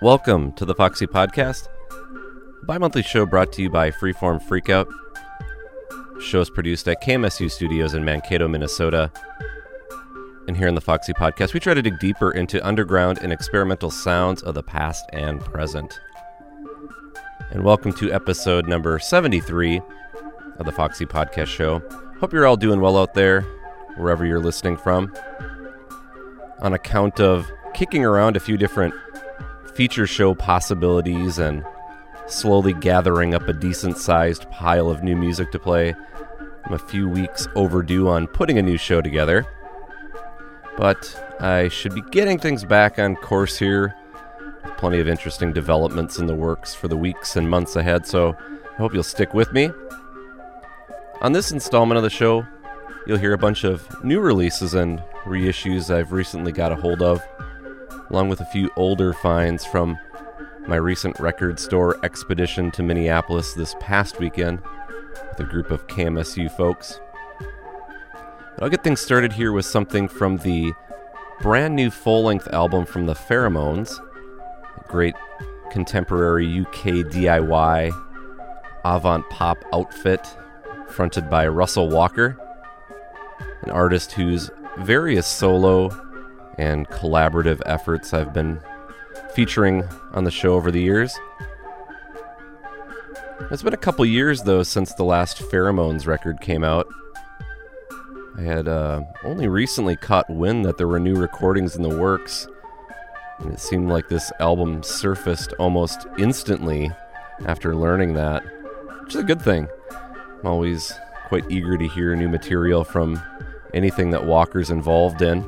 Welcome to the Foxy Podcast, a bi monthly show brought to you by Freeform Freakout. Show is produced at KMSU Studios in Mankato, Minnesota. And here in the Foxy Podcast, we try to dig deeper into underground and experimental sounds of the past and present. And welcome to episode number 73 of the Foxy Podcast Show. Hope you're all doing well out there, wherever you're listening from. On account of kicking around a few different feature show possibilities and slowly gathering up a decent sized pile of new music to play, I'm a few weeks overdue on putting a new show together. But I should be getting things back on course here. Plenty of interesting developments in the works for the weeks and months ahead, so I hope you'll stick with me. On this installment of the show, you'll hear a bunch of new releases and reissues I've recently got a hold of, along with a few older finds from my recent record store expedition to Minneapolis this past weekend with a group of KMSU folks. But I'll get things started here with something from the brand new full length album from the Pheromoans, a great contemporary UK DIY avant pop outfit fronted by Russell Walker, an artist whose various solo and collaborative efforts I've been featuring on the show over the years. It's been a couple years though since the last Pheromoans record came out. I had uh, only recently caught wind that there were new recordings in the works, and it seemed like this album surfaced almost instantly after learning that, which is a good thing. I'm always quite eager to hear new material from anything that Walker's involved in.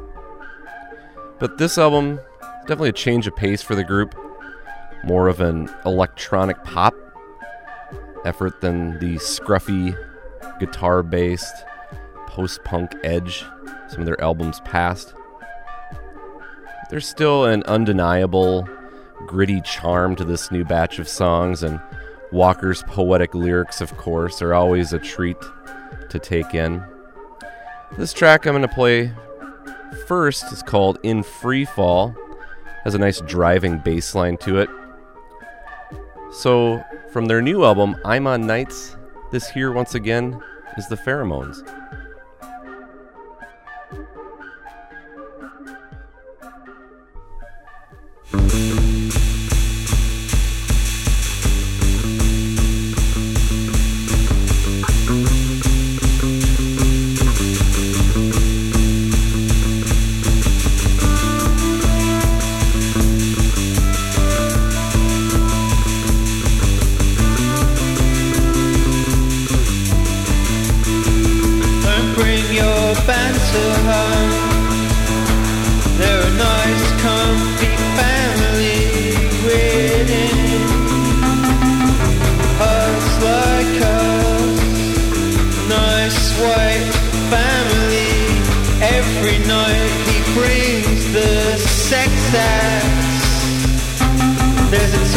But this album, definitely a change of pace for the group, more of an electronic pop effort than the scruffy guitar based post punk edge some of their albums past. There's still an undeniable, gritty charm to this new batch of songs, and Walker's poetic lyrics, of course, are always a treat to take in. This track I'm going to play first is called In Free Fall. Has a nice driving bass line to it. So, from their new album, I'm on Nights, this here once again is the Pheromoans. There's a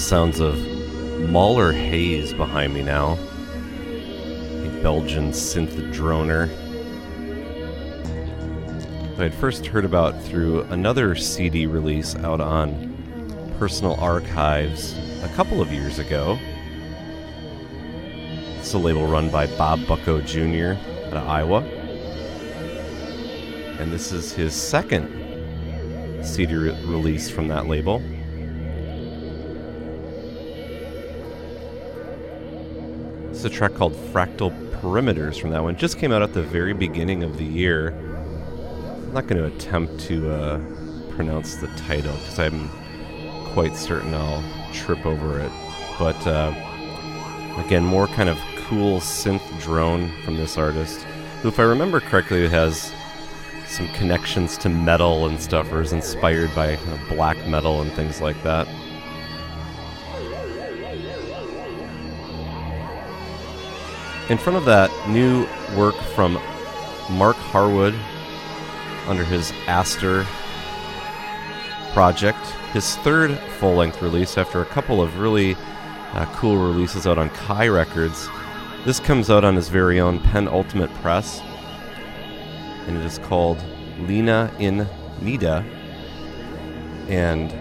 sounds of Mahler Hayes behind me now, a Belgian synth droner. I had first heard about through another CD release out on Personal Archives a couple of years ago. It's a label run by Bob Bucko Jr. out of Iowa. And this is his second CD re- release from that label. It's a track called Fractal Perimeters from that one. Just came out at the very beginning of the year. I'm not going to attempt to uh, pronounce the title because I'm quite certain I'll trip over it. But uh, again, more kind of cool synth drone from this artist, who, if I remember correctly, has some connections to metal and stuff, or is inspired by kind of black metal and things like that. In front of that, new work from Mark Harwood under his Aster project, his third full length release after a couple of really uh, cool releases out on Kye Records. This comes out on his very own Penultimate Press, and it is called Lena in Nida. And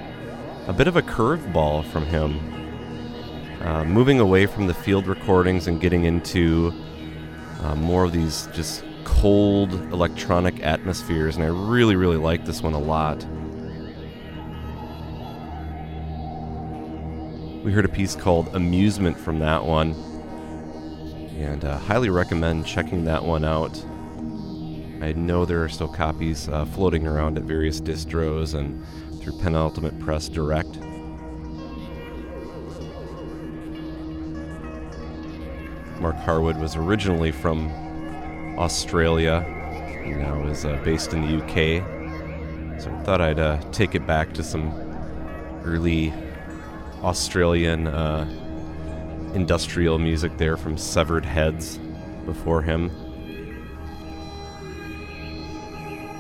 a bit of a curveball from him, uh, moving away from the field recordings and getting into uh, more of these just cold electronic atmospheres. And I really, really like this one a lot. We heard a piece called Amusement from that one, and uh, highly recommend checking that one out. I know there are still copies uh, floating around at various distros and through Penultimate Press Direct. Mark Harwood was originally from Australia, and now is uh, based in the UK. So I thought I'd uh, take it back to some early Australian uh, industrial music there from Severed Heads before him.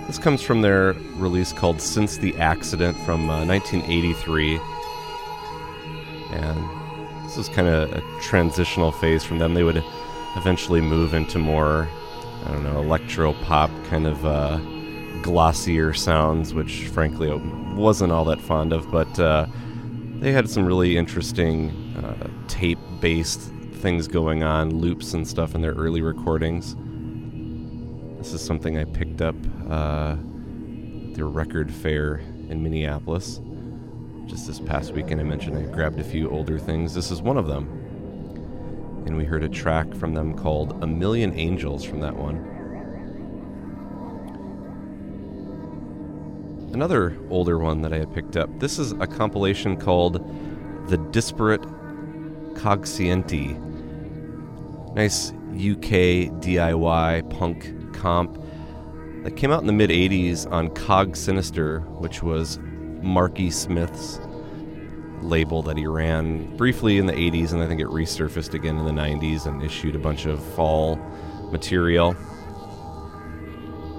This comes from their release called Since the Accident from uh, 1983. And this is kind of a transitional phase from them. They would eventually move into more, I don't know, electro pop kind of uh, glossier sounds, which frankly I wasn't all that fond of, but uh, they had some really interesting uh, tape based things going on, loops and stuff in their early recordings. This is something I picked up uh, at their record fair in Minneapolis just this past weekend. I mentioned I grabbed a few older things. This is one of them. And we heard a track from them called A Million Angels from that one. Another older one that I had picked up. This is a compilation called The Disparate Cogscienti. Nice UK DIY punk comp that came out in the mid 80s on Cog Sinister, which was Marky Smith's label that he ran briefly in the 80s, and I think it resurfaced again in the 90s and issued a bunch of Fall material.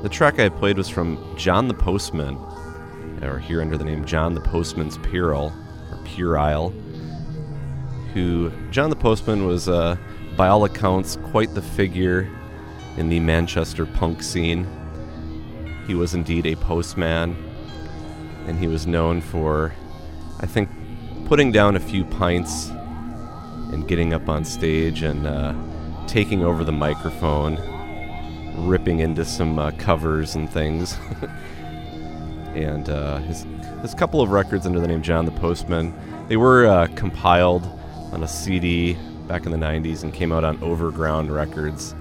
The track I played was from John the Postman, or here under the name John the Postman's Puerile, or Puerile, who John the Postman was, uh, by all accounts, quite the figure in the Manchester punk scene. He was indeed a postman, and he was known for, I think, putting down a few pints and getting up on stage and uh, taking over the microphone, ripping into some uh, covers and things. and uh, his, his couple of records under the name John the Postman, they were uh, compiled on a CD back in the 90s and came out on Overground Records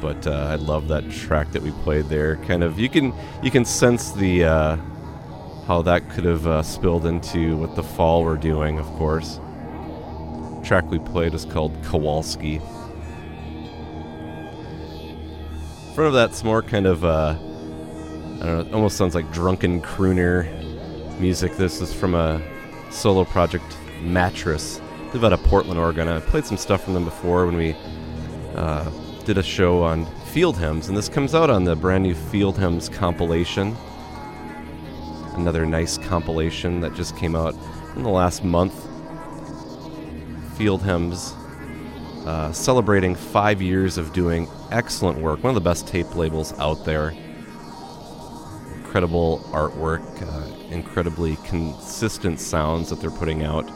but uh, I love that track that we played there. Kind of, you can you can sense the uh, how that could have uh, spilled into what the Fall were doing. Of course, the track we played is called Kowalski. In front of that's more kind of uh, I don't know. Almost sounds like drunken crooner music. This is from a solo project, Mattress. They live out of Portland, Oregon. I played some stuff from them before when we uh, did a show on Field Hymns, and this comes out on the brand new Field Hymns compilation. Another nice compilation that just came out in the last month. Field Hymns uh, celebrating five years of doing excellent work. One of the best tape labels out there. Incredible artwork, uh, incredibly consistent sounds that they're putting out.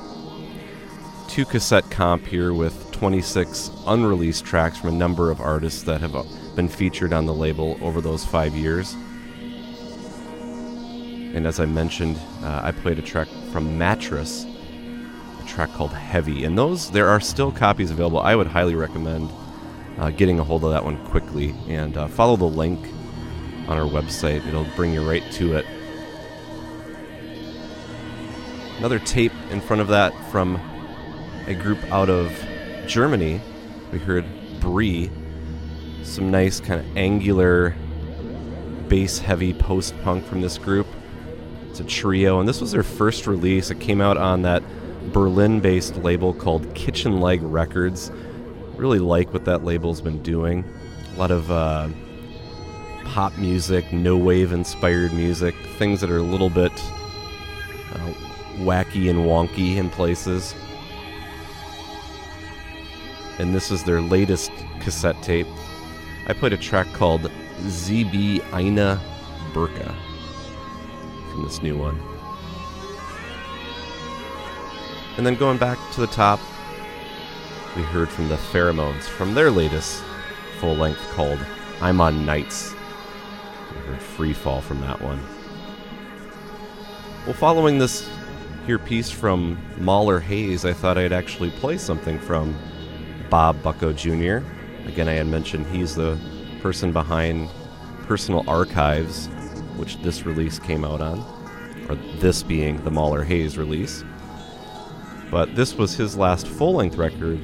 Two cassette comp here with 26 unreleased tracks from a number of artists that have uh, been featured on the label over those five years. And as I mentioned, uh, I played a track from Mattress, a track called Heavy. And those, there are still copies available. I would highly recommend uh, getting a hold of that one quickly and uh, follow the link on our website. It'll bring you right to it. Another tape in front of that from a group out of Germany. We heard Brie, some nice kind of angular, bass heavy post punk from this group. It's a trio, and this was their first release. It came out on that Berlin based label called Kitchen Leg Records. Really like what that label's been doing. A lot of uh, pop music, no wave inspired music, things that are a little bit uh, wacky and wonky in places. And this is their latest cassette tape. I played a track called ZB Eine Burka from this new one. And then going back to the top, we heard from the Pheromoans from their latest full length called I'm on Nights. We heard Free Fall from that one. Well, following this here piece from Mahler Hayes, I thought I'd actually play something from Bob Bucko Jr. Again, I had mentioned he's the person behind Personal Archives, which this release came out on, or this being the Mahler Hayes release. But this was his last full length record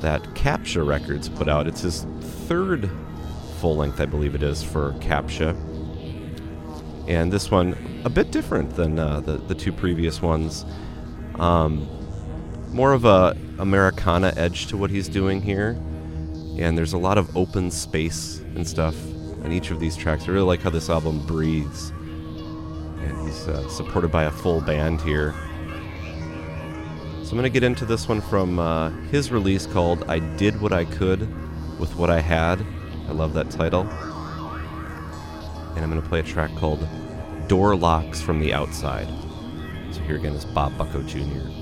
that Capsha Records put out. It's his third full length, I believe it is, for Capsha. And this one, a bit different than uh, the, the two previous ones. Um, more of a Americana edge to what he's doing here. And there's a lot of open space and stuff on each of these tracks. I really like how this album breathes. And he's uh, supported by a full band here. So I'm going to get into this one from uh, his release called I Did What I Could with What I Had. I love that title. And I'm going to play a track called Door Locks from the Outside. So here again is Bob Bucko Jr.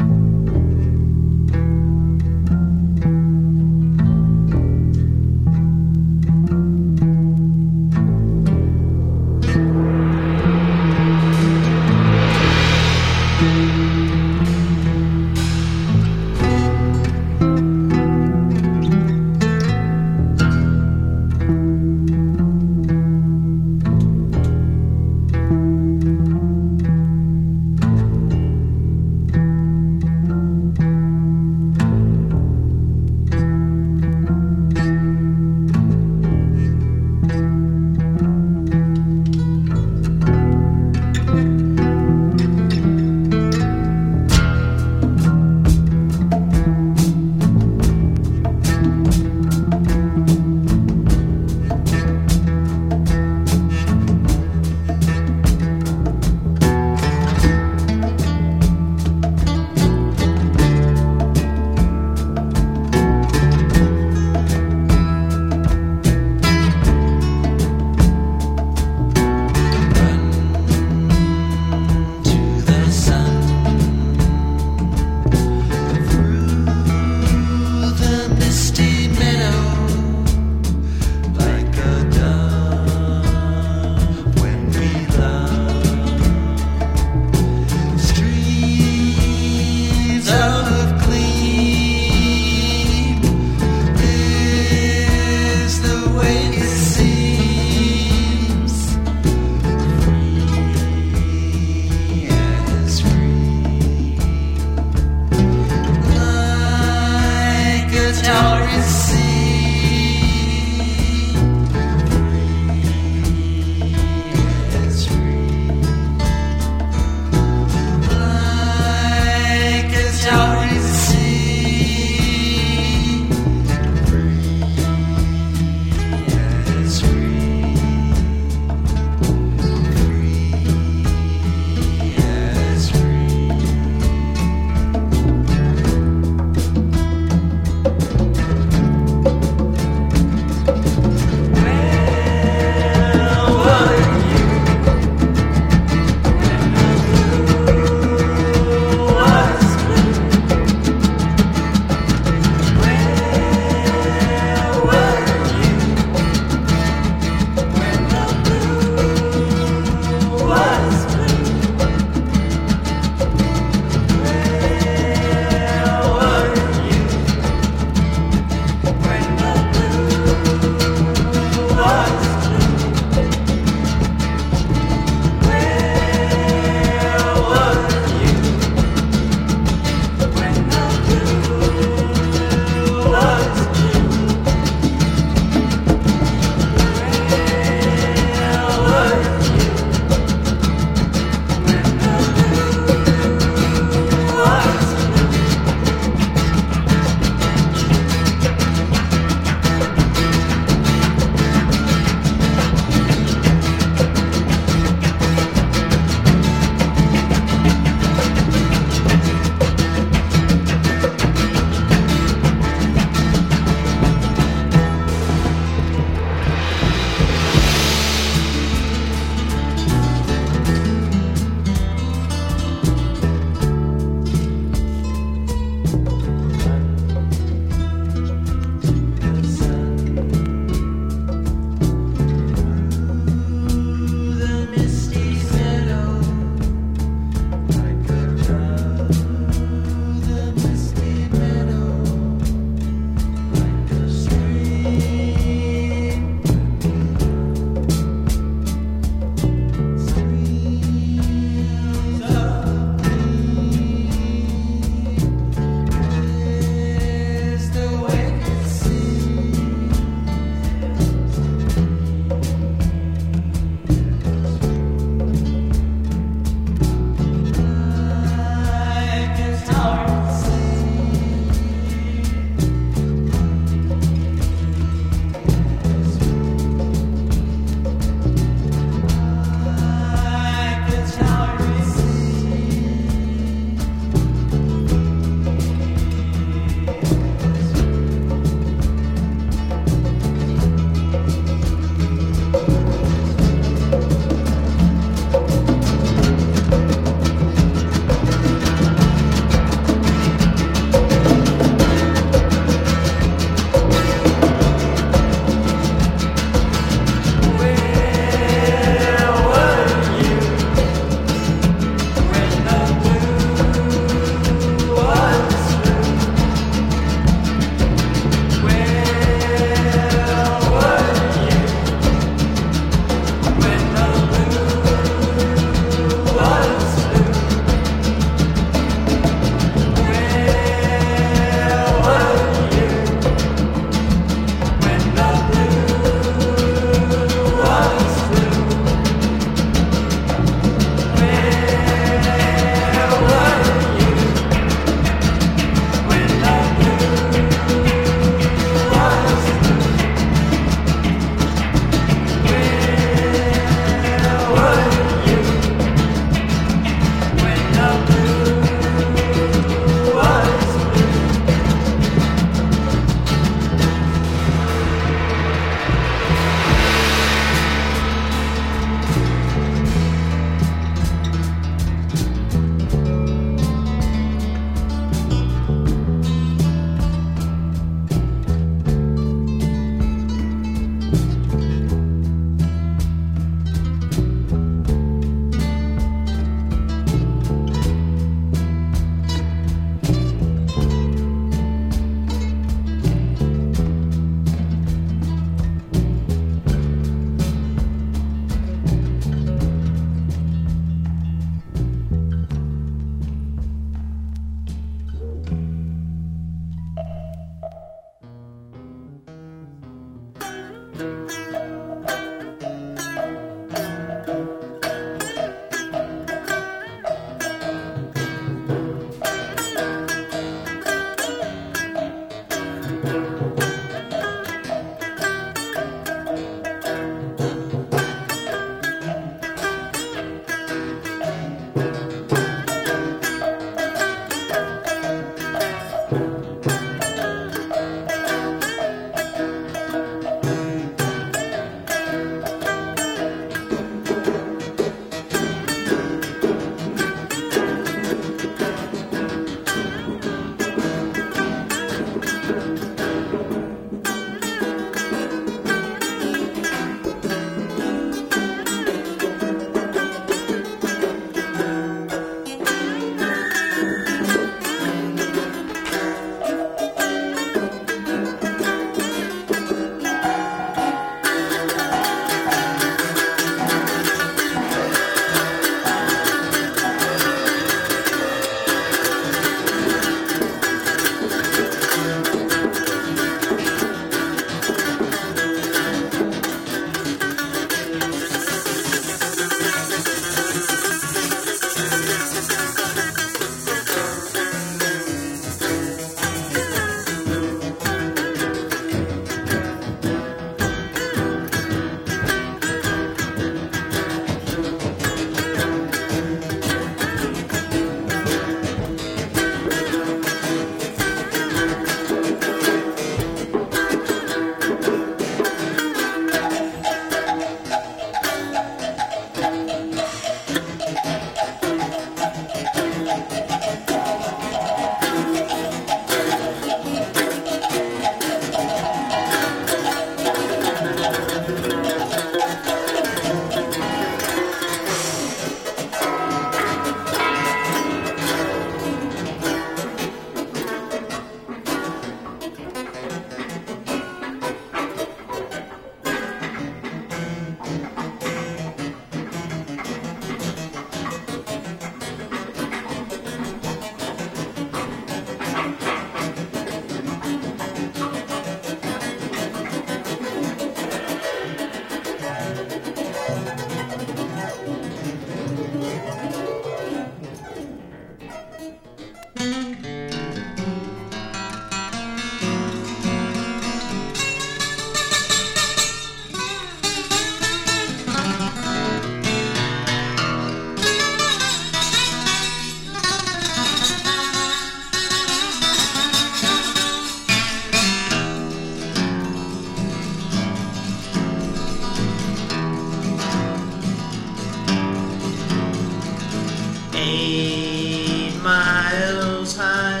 fine.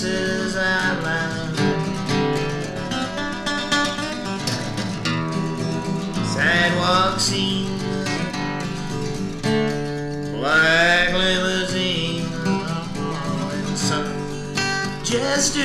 places I love. Sidewalk scenes, black limousine, oh, and some jester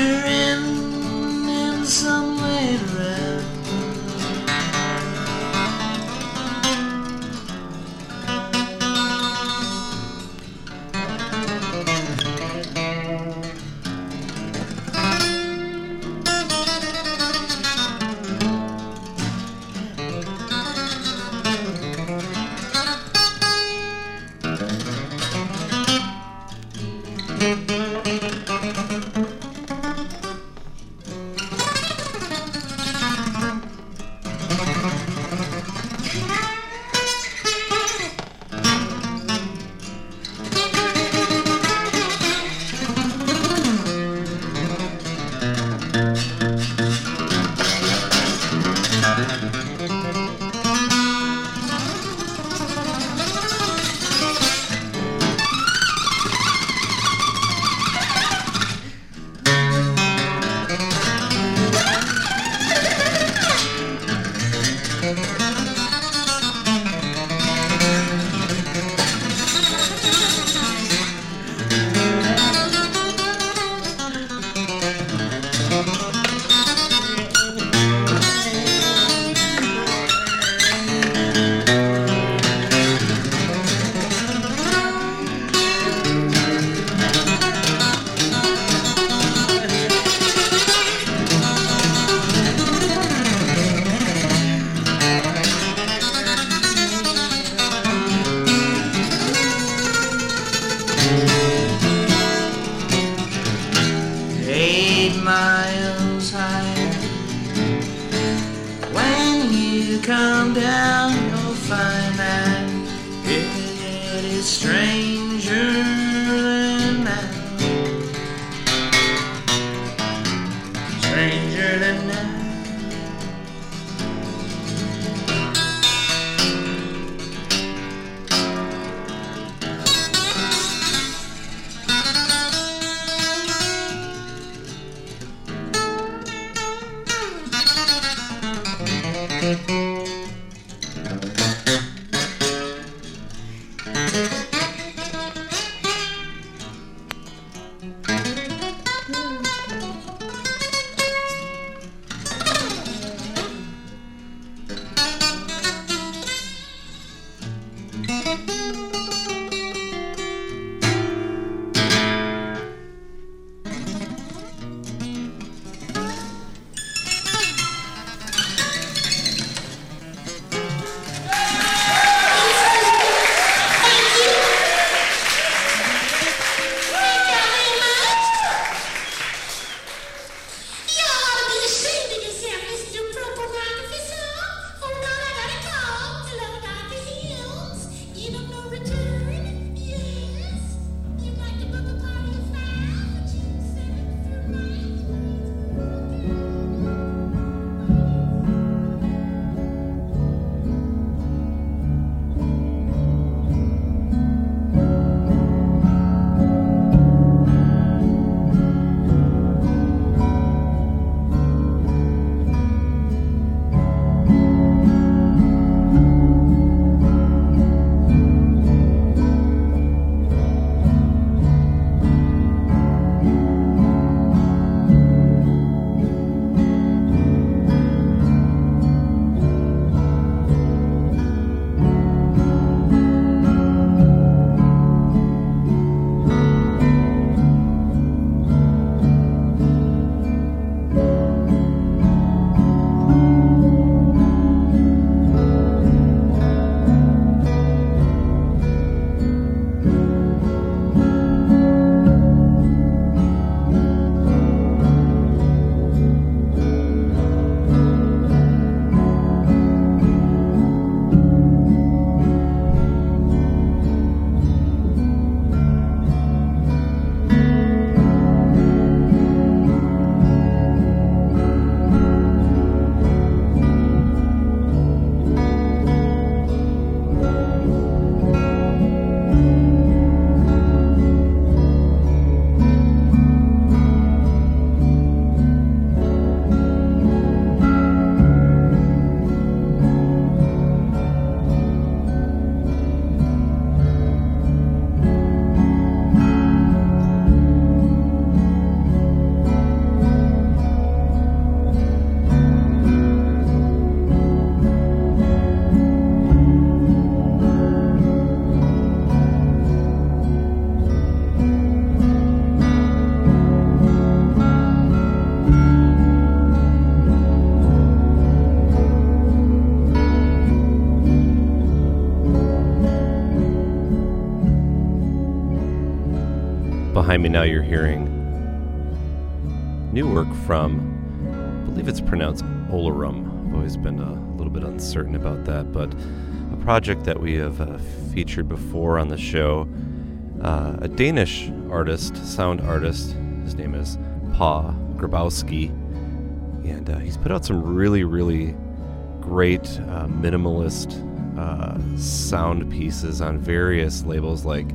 Behind me now, you're hearing new work from, I believe it's pronounced Olarum. I've always been a little bit uncertain about that, but a project that we have uh, featured before on the show. Uh, a Danish artist, sound artist. His name is Pa Grabowski, and uh, he's put out some really, really great uh, minimalist uh, sound pieces on various labels like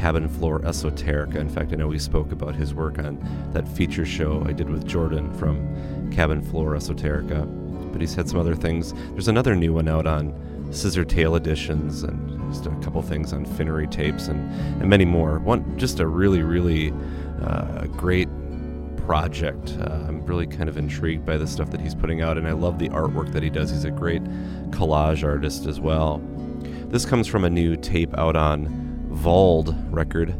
Cabin Floor Esoterica. In fact, I know we spoke about his work on that feature show I did with Jordan from Cabin Floor Esoterica. But he's had some other things. There's another new one out on Scissortail Editions and just a couple things on Finnery tapes and, and many more. One just a really, really uh, great project. Uh, I'm really kind of intrigued by the stuff that he's putting out, and I love the artwork that he does. He's a great collage artist as well. This comes from a new tape out on Vald record,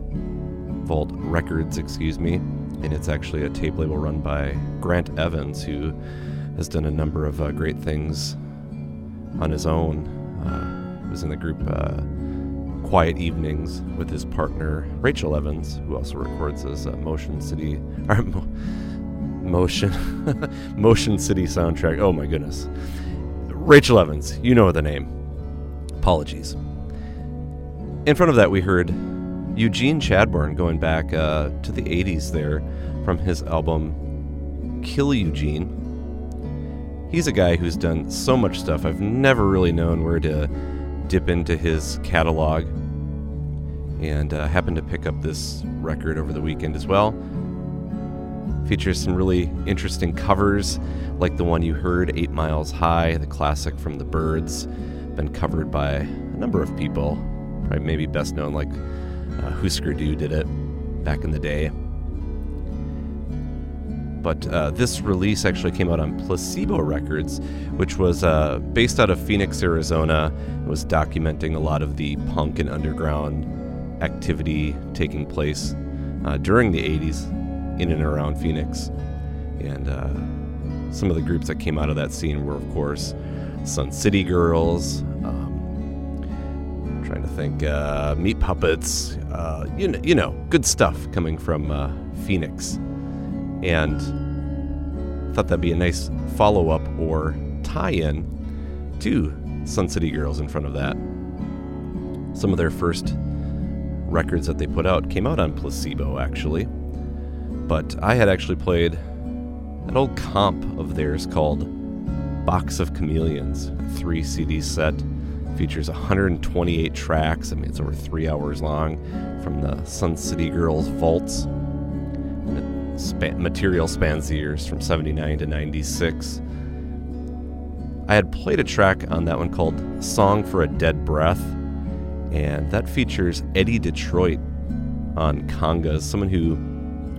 Vault Records, excuse me, and it's actually a tape label run by Grant Evans, who has done a number of uh, great things on his own. Uh, was in the group uh, Quiet Evenings with his partner Rachel Evans, who also records as Motion City or Mo- Motion Motion City soundtrack. Oh my goodness. Rachel Evans, you know the name. Apologies. In front of that, we heard Eugene Chadbourne going back uh, to the 80s there from his album Kill Eugene. He's a guy who's done so much stuff. I've never really known where to dip into his catalog. And uh, happened to pick up this record over the weekend as well. Features some really interesting covers, like the one you heard, Eight Miles High, the classic from the Byrds. Been covered by a number of people. Probably maybe best known like uh, Hüsker Dü did it back in the day. But uh, this release actually came out on Placebo Records, which was uh, based out of Phoenix, Arizona. It was documenting a lot of the punk and underground activity taking place uh, during the 80s in and around Phoenix. And uh, some of the groups that came out of that scene were, of course, Sun City Girls. Trying to think, uh, Meat Puppets. Uh, you know, you know, good stuff coming from uh, Phoenix, and thought that'd be a nice follow-up or tie-in to Sun City Girls in front of that. Some of their first records that they put out came out on Placebo, actually. But I had actually played an old comp of theirs called Box of Chameleons, three CD set. Features 128 tracks. I mean, it's over three hours long from the Sun City Girls vaults. Material spans the years from 79 to 96. I had played a track on that one called Song for a Dead Breath, and that features Eddie Detroit on congas, someone who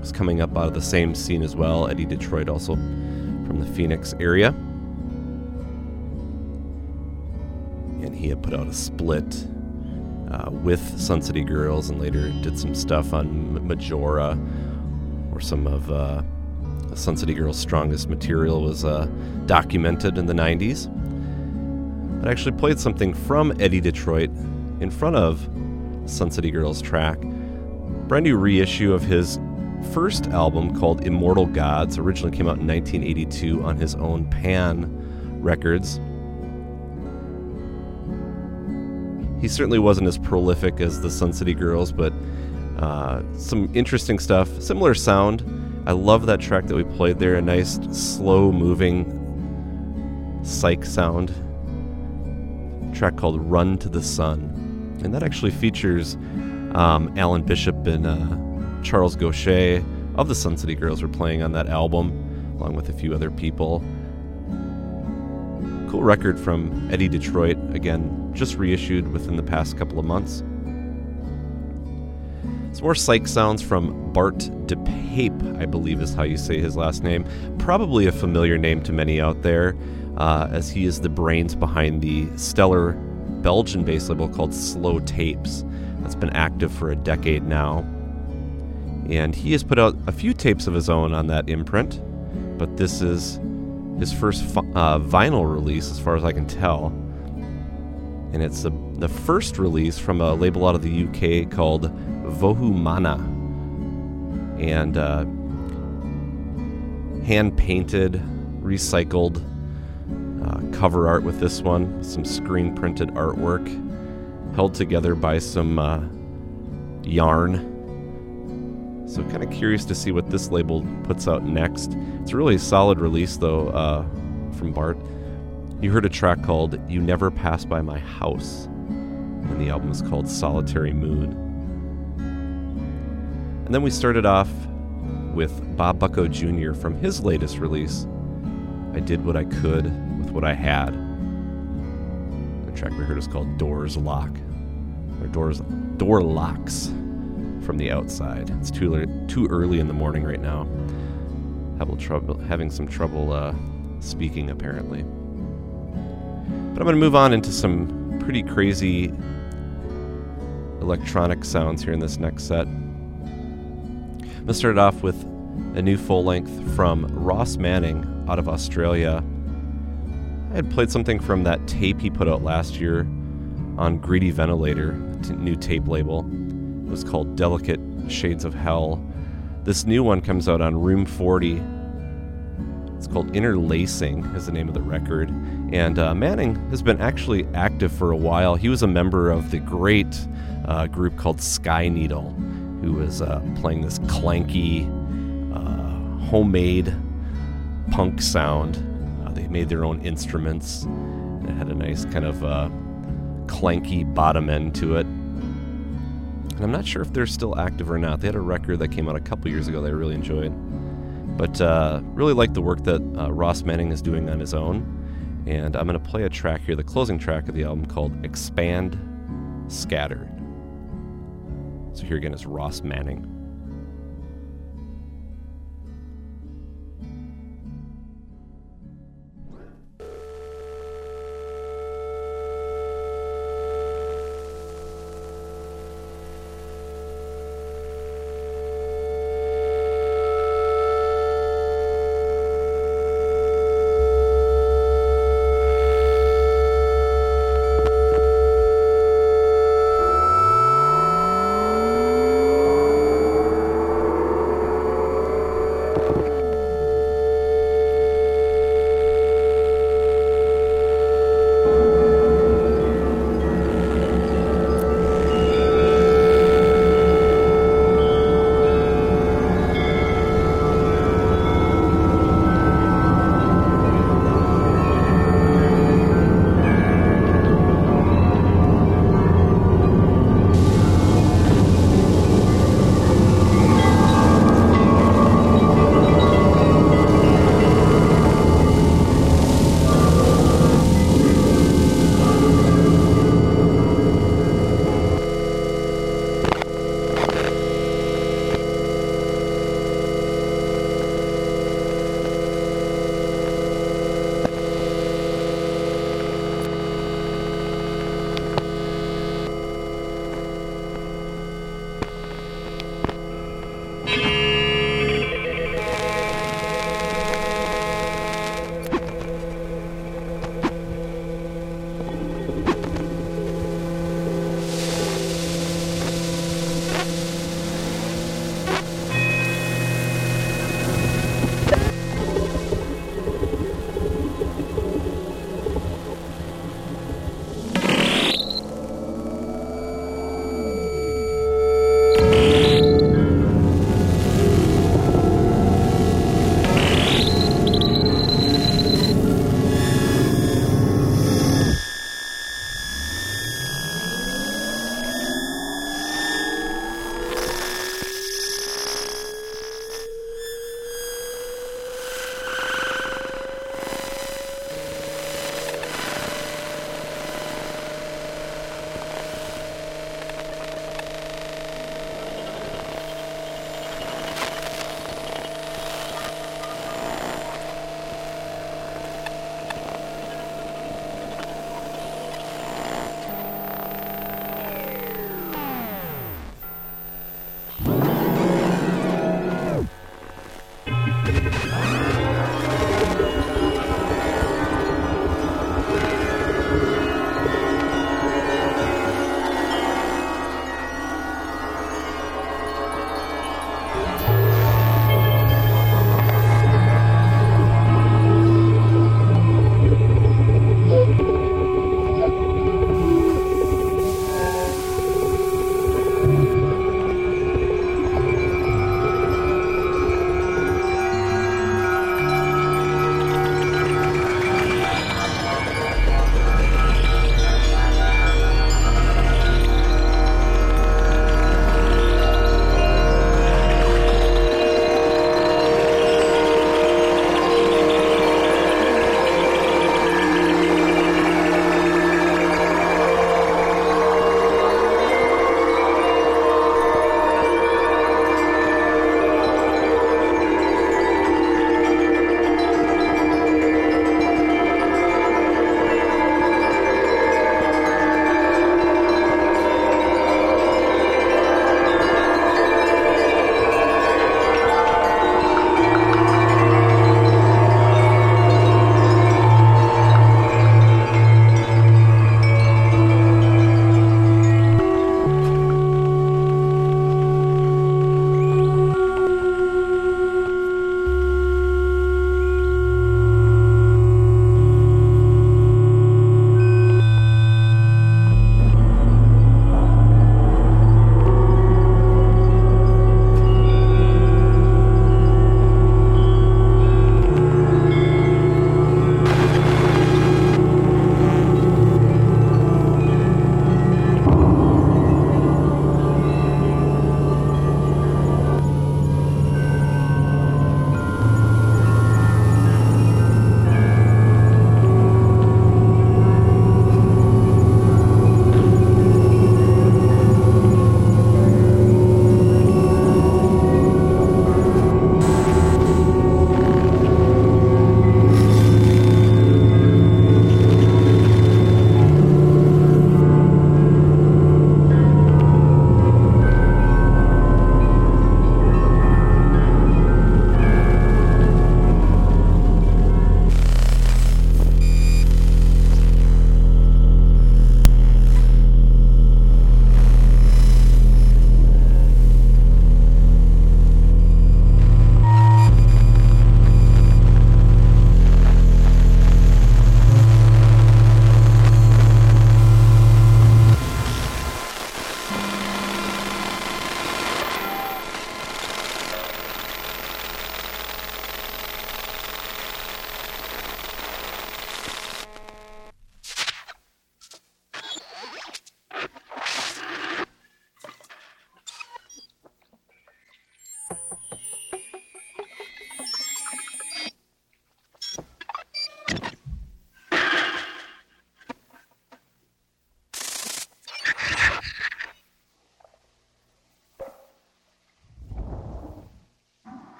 was coming up out of the same scene as well. Eddie Detroit, also from the Phoenix area. And he had put out a split uh, with Sun City Girls and later did some stuff on Majora, where some of uh, Sun City Girls' strongest material was uh, documented in the 90s. I actually played something from Eddie Detroit in front of Sun City Girls track. Brand new reissue of his first album called Immortal Gods, originally came out in 1982 on his own Pan Records. He certainly wasn't as prolific as the Sun City Girls, but uh, some interesting stuff. Similar sound. I love that track that we played there. A nice, slow moving psych sound. track called Run to the Sun. And that actually features um, Alan Bishop and uh, Charles Gocher of the Sun City Girls were playing on that album, along with a few other people. Cool record from Eddie Detroit, again, just reissued within the past couple of months. Some more psych sounds from Bart De Paepe, I believe is how you say his last name. Probably a familiar name to many out there, uh, as he is the brains behind the stellar Belgian bass label called Slow Tapes. That's been active for a decade now. And he has put out a few tapes of his own on that imprint, but this is his first uh, vinyl release, as far as I can tell. And it's the, the first release from a label out of the UK called Vohumana. And uh, hand painted, recycled uh, cover art with this one, some screen printed artwork, held together by some uh, yarn. So, kind of curious to see what this label puts out next. It's a really solid release, though, uh, from Bart. You heard a track called You Never Pass By My House, and the album is called Solitary Moon. And then we started off with Bob Bucko Jr. from his latest release, I Did What I Could with What I Had. The track we heard is called Doors Lock, or Doors Door Locks from the outside. It's too too early in the morning right now. Having trouble having some trouble uh, speaking apparently. But I'm going to move on into some pretty crazy electronic sounds here in this next set. I'm going to start off with a new full length from Ross Manning out of Australia. I had played something from that tape he put out last year on Greedy Ventilator, new tape label. Was called Delicate Shades of Hell. This new one comes out on Room 40 It's called Interlacing, is the name of the record. And uh, Manning has been actually active for a while. He was a member of the great uh, group called Sky Needle, who was uh, playing this clanky, uh, homemade punk sound. Uh, they made their own instruments. It had a nice kind of uh, clanky bottom end to it. And I'm not sure if they're still active or not. They had a record that came out a couple years ago that I really enjoyed. But uh, really like the work that uh, Ross Manning is doing on his own. And I'm going to play a track here, the closing track of the album called Expand Scattered. So here again is Ross Manning.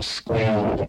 Still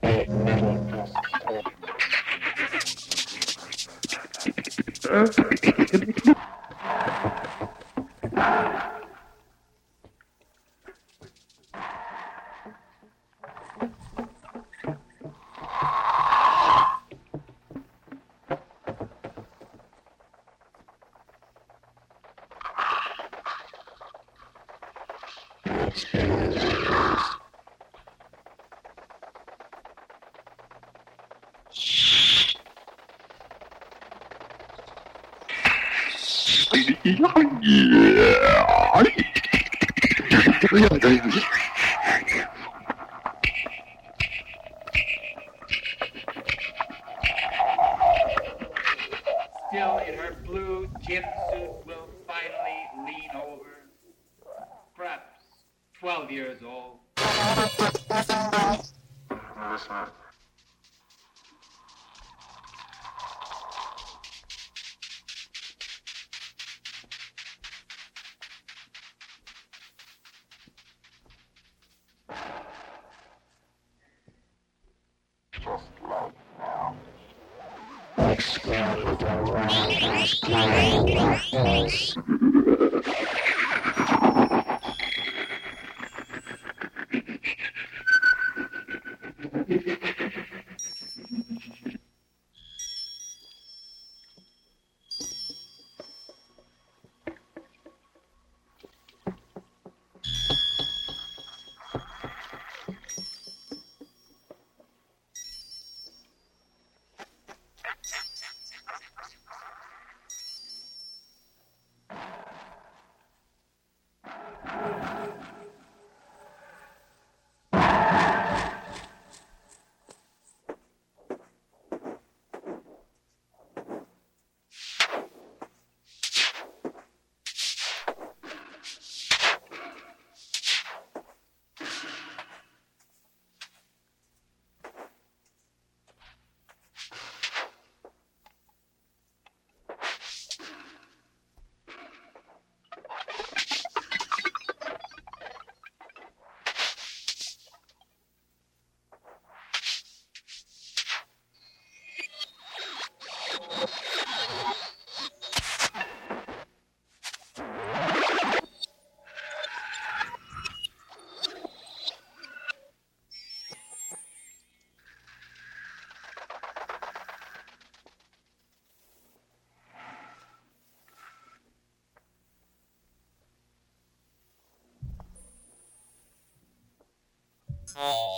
Oh.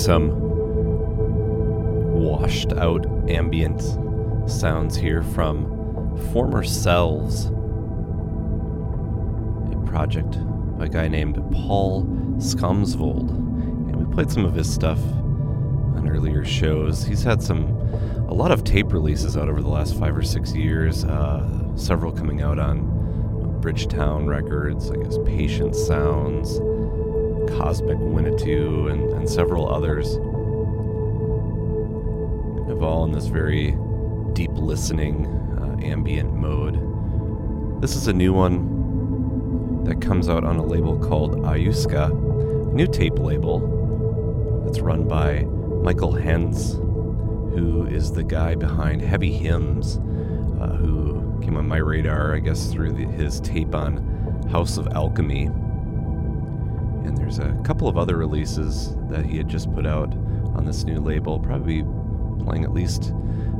Some washed out ambient sounds here from Former Selves, a project by a guy named Paul Skomsvold. And we played some of his stuff on earlier shows. He's had some, a lot of tape releases out over the last five or six years, uh, several coming out on Bridgetown Records, I guess Patient Sounds, Cosmic Winnetou, and, and several others. Of all in this very deep listening, uh, ambient mode. This is a new one that comes out on a label called Ayuska, a new tape label that's run by Michael Hens, who is the guy behind Heavy Hymns, uh, who came on my radar, I guess, through the, his tape on House of Alchemy. And there's a couple of other releases that he had just put out on this new label, probably playing at least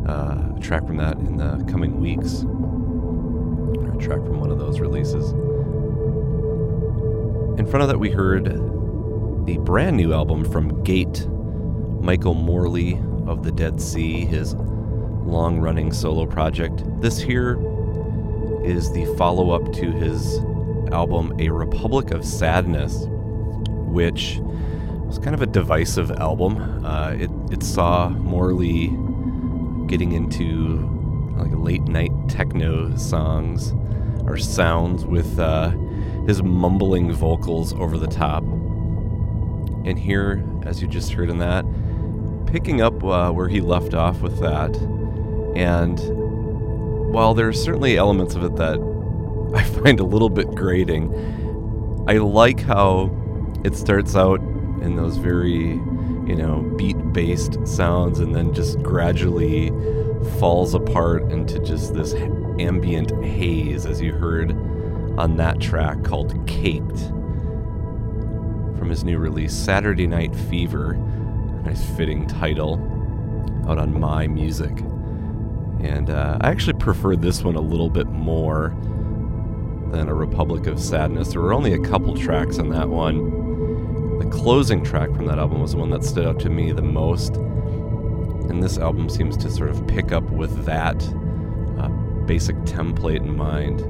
uh, a track from that in the coming weeks. Or a track from one of those releases. In front of that, we heard the brand new album from Gate, Michael Morley of the Dead C, his long running solo project. This here is the follow up to his album, A Republic of Sadness, which was kind of a divisive album. Uh, it, it saw Morley getting into like late night techno songs or sounds with uh, his mumbling vocals over the top. And here, as you just heard in that, picking up uh, where he left off with that. And while there's certainly elements of it that I find a little bit grating, I like how it starts out in those very, you know, beat based sounds and then just gradually falls apart into just this ambient haze, as you heard on that track called Caked from his new release, Saturday Night Fever. Nice fitting title out on My Music. And uh, I actually prefer this one a little bit more than A Republic of Sadness. There were only a couple tracks on that one. The closing track from that album was the one that stood out to me the most. And this album seems to sort of pick up with that uh, basic template in mind.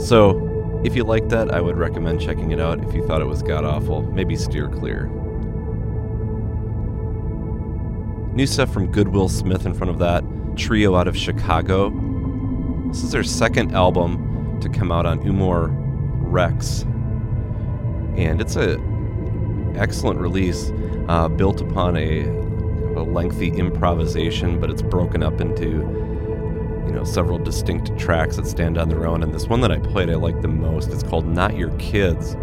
So, if you like that, I would recommend checking it out. If you thought it was god awful, maybe steer clear. New stuff from Good Willsmith in front of that, trio out of Chicago. This is their second album to come out on Umor Rex. And it's a excellent release, uh, built upon a, a lengthy improvisation, but it's broken up into you know several distinct tracks that stand on their own. And this one that i played i like the most. It's called not your kids.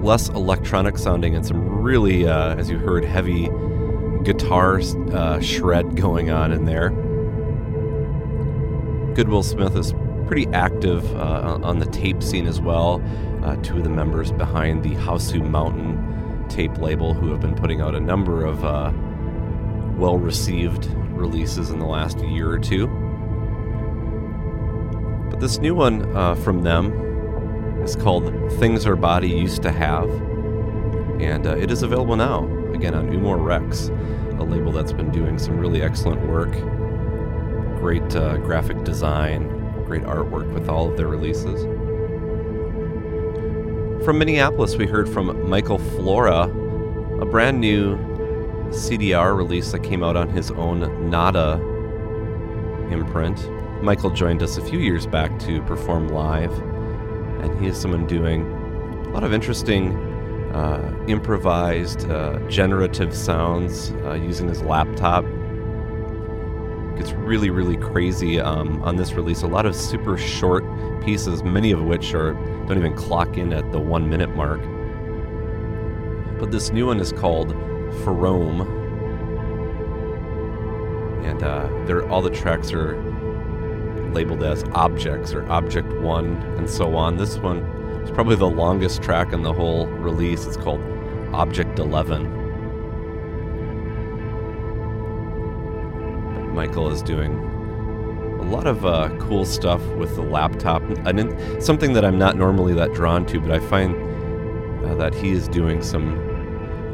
Less electronic sounding and some really uh, as you heard heavy guitar uh, shred going on in there. Good Willsmith is pretty active uh, on the tape scene as well uh, two of the members behind the Hausu mountain tape label who have been putting out a number of uh, well received releases in the last year or two. But this new one uh, from them is called Things Our Body Used to Have, and uh, it is available now, again on Umor Rex, a label that's been doing some really excellent work. Great uh, graphic design, great artwork with all of their releases. From Minneapolis, we heard from Michael Flora, a brand new CDR release that came out on his own Nada imprint. Michael joined us a few years back to perform live, and he is someone doing a lot of interesting uh, improvised, uh, generative sounds uh, using his laptop. It's really, really crazy um, on this release. A lot of super short pieces, many of which are don't even clock in at the one minute mark. But this new one is called Ferome. And uh, all the tracks are labeled as objects or object one and so on. This one is probably the longest track in the whole release. It's called Object 11. Michael is doing a lot of uh, cool stuff with the laptop. Something that I'm not normally that drawn to, but I find uh, that he is doing some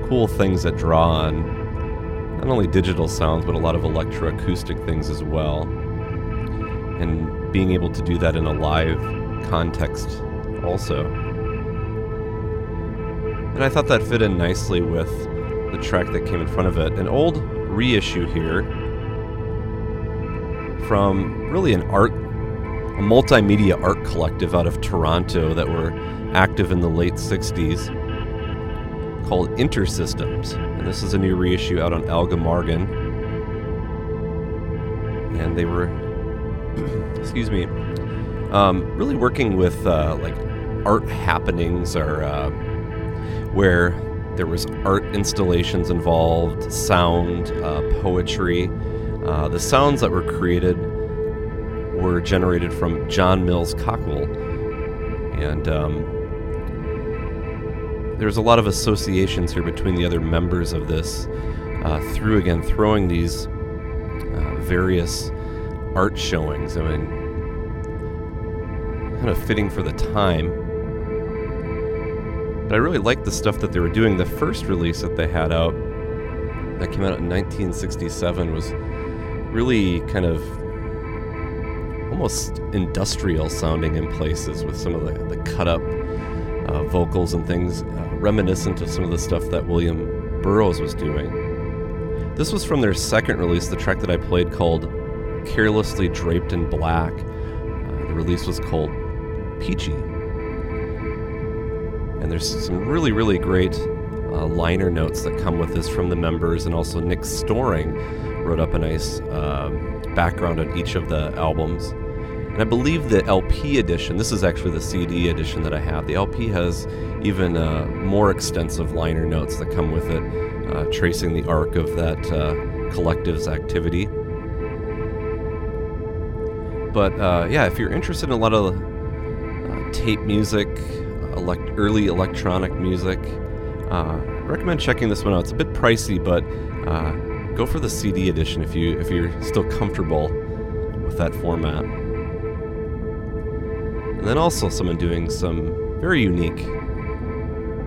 cool things that draw on not only digital sounds but a lot of electroacoustic things as well. And being able to do that in a live context also. And I thought that fit in nicely with the track that came in front of it. An old reissue here from really an art, a multimedia art collective out of Toronto that were active in the late 60s called Intersystems. And this is a new reissue out on Alga Marghen. And they were, excuse me, um, really working with uh, like art happenings or uh, where there was art installations involved, sound, uh, poetry. Uh, the sounds that were created were generated from John Mills Cockell, and um, there's a lot of associations here between the other members of this. Uh, through again, throwing these uh, various art showings. I mean, kind of fitting for the time. But I really liked the stuff that they were doing. The first release that they had out, that came out in 1967, was really kind of almost industrial sounding in places with some of the, the cut up uh, vocals and things, uh, reminiscent of some of the stuff that William Burroughs was doing. This was from their second release, the track that I played called Carelessly Draped in Black. Uh, the release was called Peachy. And there's some really, really great uh, liner notes that come with this from the members, and also Nick Storring wrote up a nice uh, background on each of the albums. And I believe the LP edition, this is actually the CD edition that I have. The LP has even uh, more extensive liner notes that come with it, uh, tracing the arc of that uh, collective's activity. But uh, yeah, if you're interested in a lot of uh, tape music, elect- early electronic music, uh, I recommend checking this one out. It's a bit pricey, but go for the CD edition if you if you're still comfortable with that format. And then also someone doing some very unique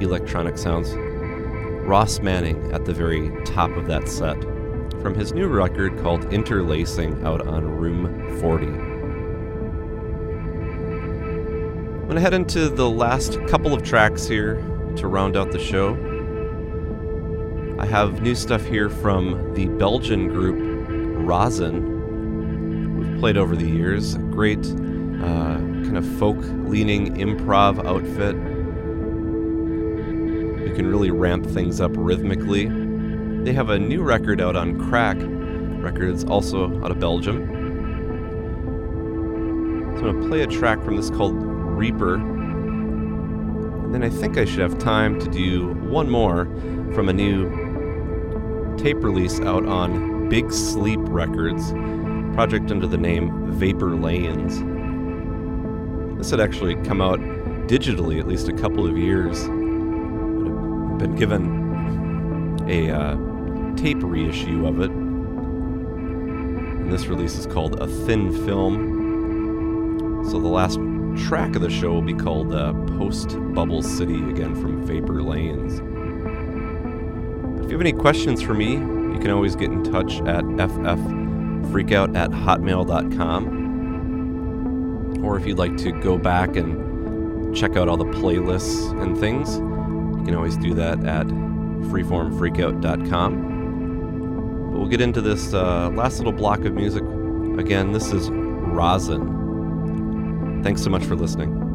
electronic sounds. Ross Manning at the very top of that set from his new record called Interlacing out on Room 40. I'm going to head into the last couple of tracks here to round out the show. Have new stuff here from the Belgian group Razen. We've played over the years. Great uh, kind of folk leaning improv outfit. You can really ramp things up rhythmically. They have a new record out on Kraak Records, also out of Belgium. So I'm going to play a track from this called Reaper. And then I think I should have time to do one more from a new tape release out on Big Sleep Records, project under the name Vapor Lanes. This had actually come out digitally at least a couple of years. I've been given a uh, tape reissue of it. And this release is called A Thin Film. So the last track of the show will be called uh, Post Bubble City, again from Vapor Lanes. If you have any questions for me, you can always get in touch at ffreakout at hotmail.com. Or if you'd like to go back and check out all the playlists and things, you can always do that at freeformfreakout.com. But we'll get into this uh, last little block of music. Again, this is Razen. Thanks so much for listening.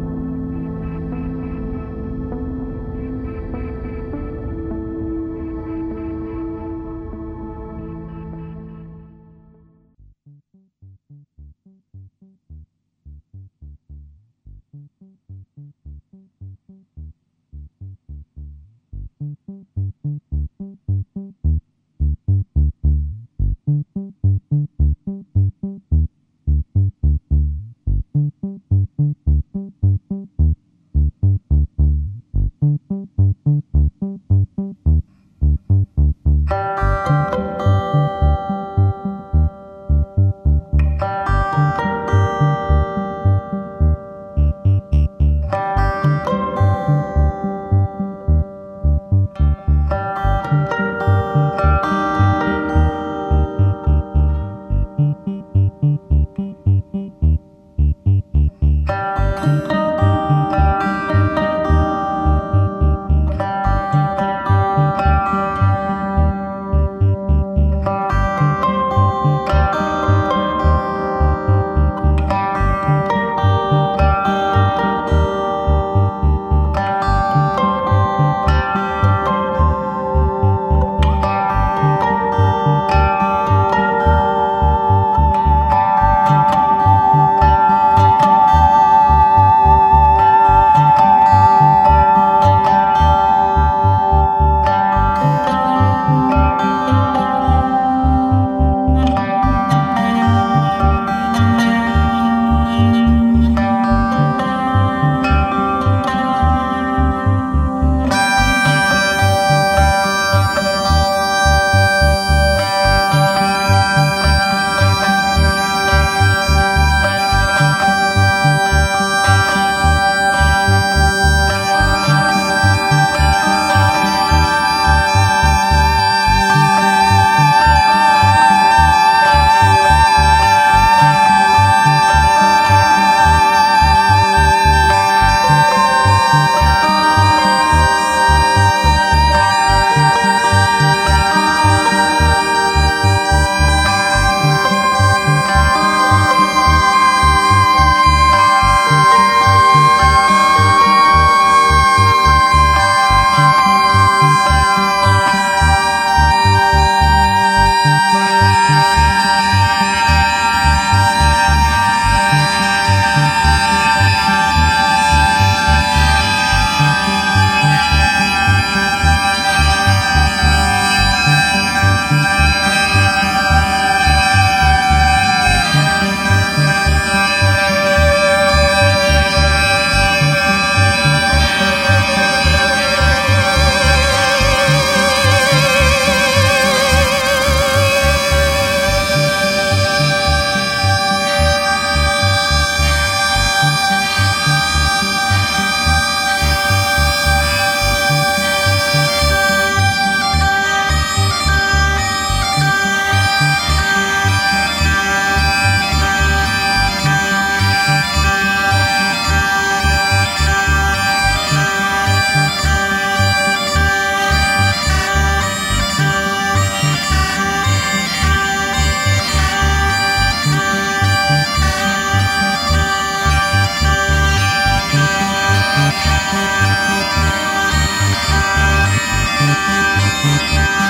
Música